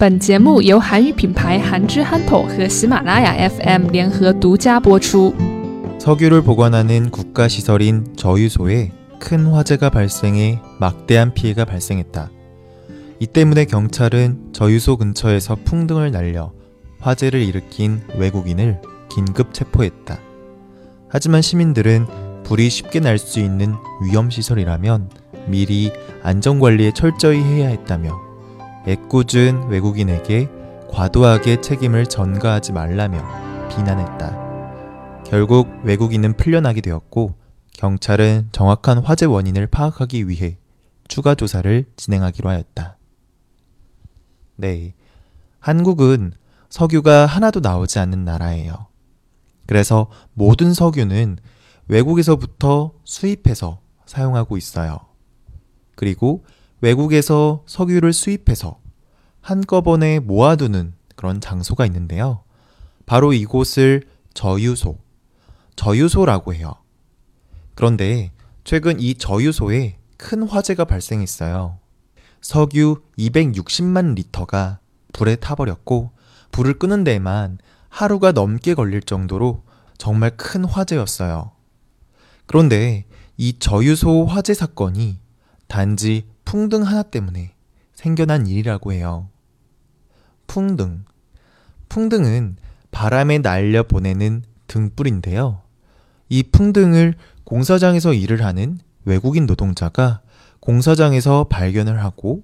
本节目由韩语品牌韩之憨头和喜马拉雅 FM 联合独家播出。 석유를 보관하는 국가시설인 저유소에 큰 화재가 발생해 막대한 피해가 발생했다. 이 때문에 경찰은 저유소 근처에서 풍등을 날려 화재를 일으킨 외국인을 긴급 체포했다. 하지만 시민들은 불이 쉽게 날 수 있는 위험시설이라면 미리 안전관리에 철저히 해야 했다며 애꿎은 외국인에게 과도하게 책임을 전가하지 말라며 비난했다. 결국 외국인은 풀려나게 되었고 경찰은 정확한 화재 원인을 파악하기 위해 추가 조사를 진행하기로 하였다. 네. 한국은 석유가 하나도 나오지 않는 나라예요. 그래서 모든 석유는 외국에서부터 수입해서 사용하고 있어요. 그리고 외국에서 석유를 수입해서 한꺼번에 모아두는 그런 장소가 있는데요. 바로 이곳을 저유소, 저유소라고 해요. 그런데 최근 이 저유소에 큰 화재가 발생했어요. 석유 260만 리터가 불에 타버렸고, 불을 끄는 데에만 하루가 넘게 걸릴 정도로 정말 큰 화재였어요. 그런데 이 저유소 화재 사건이 단지 풍등 하나 때문에 생겨난 일이라고 해요. 풍등. 풍등은 바람에 날려 보내는 등불인데요. 이 풍등을 공사장에서 일을 하는 외국인 노동자가 공사장에서 발견을 하고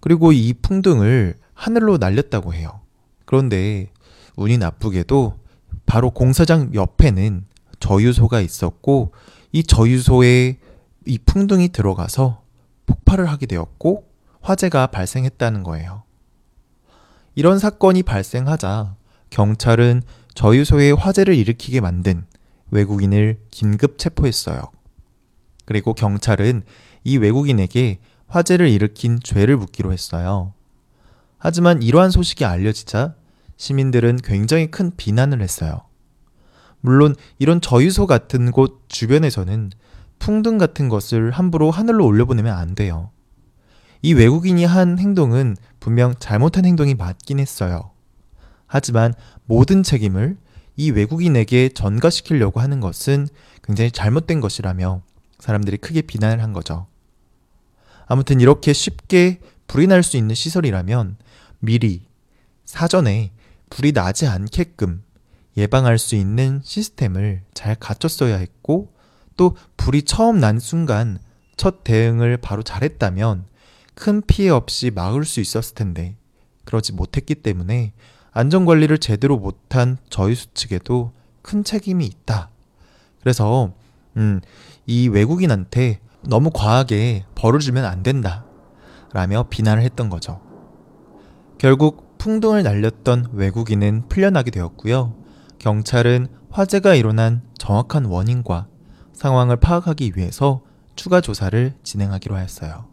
그리고 이 풍등을 하늘로 날렸다고 해요. 그런데 운이 나쁘게도 바로 공사장 옆에는 저유소가 있었고 이 저유소에 이 풍등이 들어가서 폭발을 하게 되었고 화재가 발생했다는 거예요. 이런 사건이 발생하자 경찰은 저유소에 화재를 일으키게 만든 외국인을 긴급 체포했어요. 그리고 경찰은 이 외국인에게 화재를 일으킨 죄를 묻기로 했어요. 하지만 이러한 소식이 알려지자 시민들은 굉장히 큰 비난을 했어요. 물론 이런 저유소 같은 곳 주변에서는 풍등 같은 것을 함부로 하늘로 올려보내면 안 돼요. 이 외국인이 한 행동은 분명 잘못한 행동이 맞긴 했어요. 하지만 모든 책임을 이 외국인에게 전가시키려고 하는 것은 굉장히 잘못된 것이라며 사람들이 크게 비난을 한 거죠. 아무튼 이렇게 쉽게 불이 날 수 있는 시설이라면 미리 사전에 불이 나지 않게끔 예방할 수 있는 시스템을 잘 갖췄어야 했고 또 불이 처음 난 순간 첫 대응을 바로 잘했다면 큰 피해 없이 막을 수 있었을 텐데 그러지 못했기 때문에 안전관리를 제대로 못한 저희수 측에도 큰 책임이 있다. 그래서 음, 이 외국인한테 너무 과하게 벌을 주면 안 된다. 라며 비난을 했던 거죠. 결국 풍등을 날렸던 외국인은 풀려나게 되었고요. 경찰은 화재가 일어난 정확한 원인과 상황을 파악하기 위해서 추가 조사를 진행하기로 하였어요.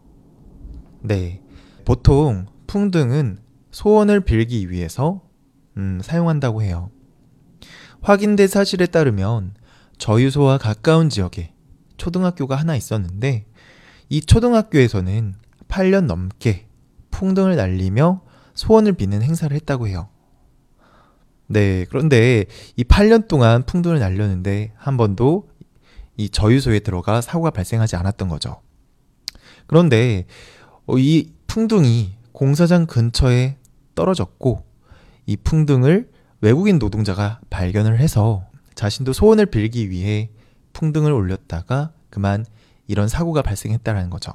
네. 보통 풍등은 소원을 빌기 위해서 음, 사용한다고 해요. 확인된 사실에 따르면 저유소와 가까운 지역에 초등학교가 하나 있었는데 이 초등학교에서는 8년 넘게 풍등을 날리며 소원을 비는 행사를 했다고 해요. 네, 그런데 이 8년 동안 풍등을 날렸는데 한 번도 이 저유소에 들어가 사고가 발생하지 않았던 거죠. 그런데 어, 이 풍등이 공사장 근처에 떨어졌고 이 풍등을 외국인 노동자가 발견을 해서 자신도 소원을 빌기 위해 풍등을 올렸다가 그만 이런 사고가 발생했다라는 거죠.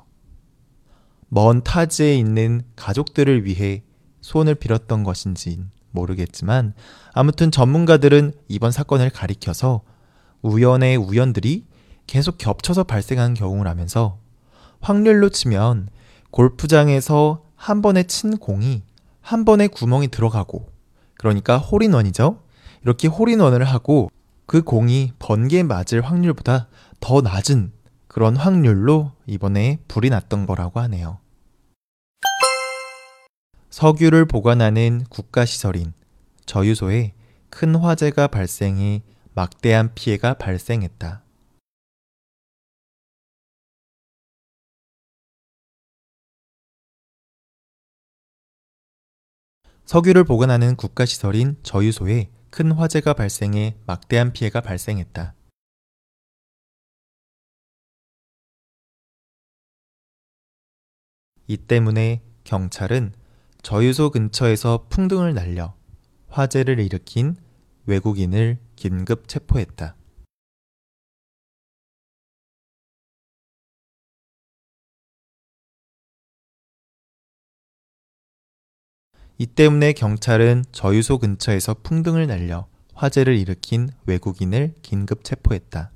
먼 타지에 있는 가족들을 위해 소원을 빌었던 것인지 모르겠지만 아무튼 전문가들은 이번 사건을 가리켜서 우연의 우연들이 계속 겹쳐서 발생한 경우라면서 확률로 치면 골프장에서 한 번에 친 공이 한 번에 구멍이 들어가고 그러니까 홀인원이죠. 이렇게 홀인원을 하고 그 공이 번개 맞을 확률보다 더 낮은 그런 확률로 이번에 불이 났던 거라고 하네요. 석유를 보관하는 국가시설인 저유소에 큰 화재가 발생해 막대한 피해가 발생했다. 석유를 보관하는 국가시설인 저유소에 큰 화재가 발생해 막대한 피해가 발생했다. 이 때문에 경찰은 저유소 근처에서 풍등을 날려 화재를 일으킨 외국인을 긴급 체포했다. 이 때문에 경찰은 저유소 근처에서 풍등을 날려 화재를 일으킨 외국인을 긴급 체포했다.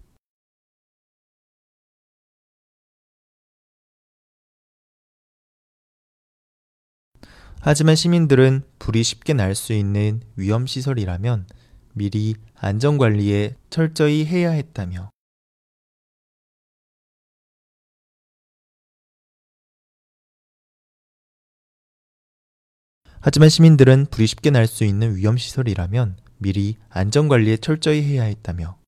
하지만 시민들은 불이 쉽게 날 수 있는 위험시설이라면 미리 안전관리에 철저히 해야 했다며 하지만 시민들은 불이 쉽게 날 수 있는 위험시설이라면 미리 안전관리에 철저히 해야 했다며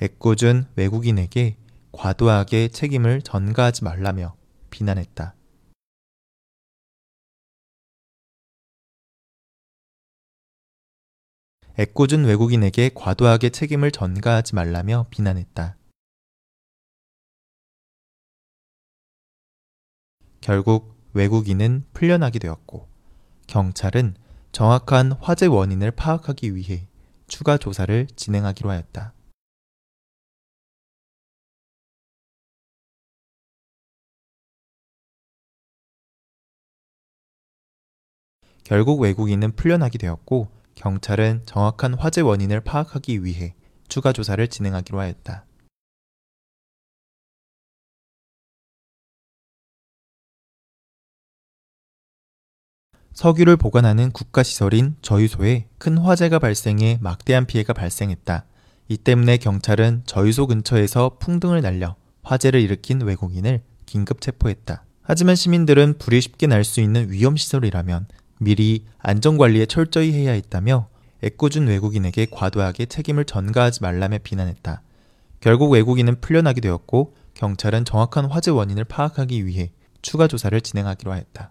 애꿎은 외국인에게 과도하게 책임을 전가하지 말라며 비난했다. 애꿎은 외국인에게 과도하게 책임을 전가하지 말라며 비난했다. 결국 외국인은 풀려나게 되었고 경찰은 정확한 화재 원인을 파악하기 위해 추가 조사를 진행하기로 하였다. 결국 외국인은 풀려나게 되었고 경찰은 정확한 화재 원인을 파악하기 위해 추가 조사를 진행하기로 하였다. 석유를 보관하는 국가시설인 저유소에 큰 화재가 발생해 막대한 피해가 발생했다. 이 때문에 경찰은 저유소 근처에서 풍등을 날려 화재를 일으킨 외국인을 긴급 체포했다. 하지만 시민들은 불이 쉽게 날 수 있는 위험시설이라면 미리 안전관리에 철저히 해야 했다며 애꿎은 외국인에게 과도하게 책임을 전가하지 말라며 비난했다. 결국 외국인은 풀려나게 되었고 경찰은 정확한 화재 원인을 파악하기 위해 추가 조사를 진행하기로 하였다.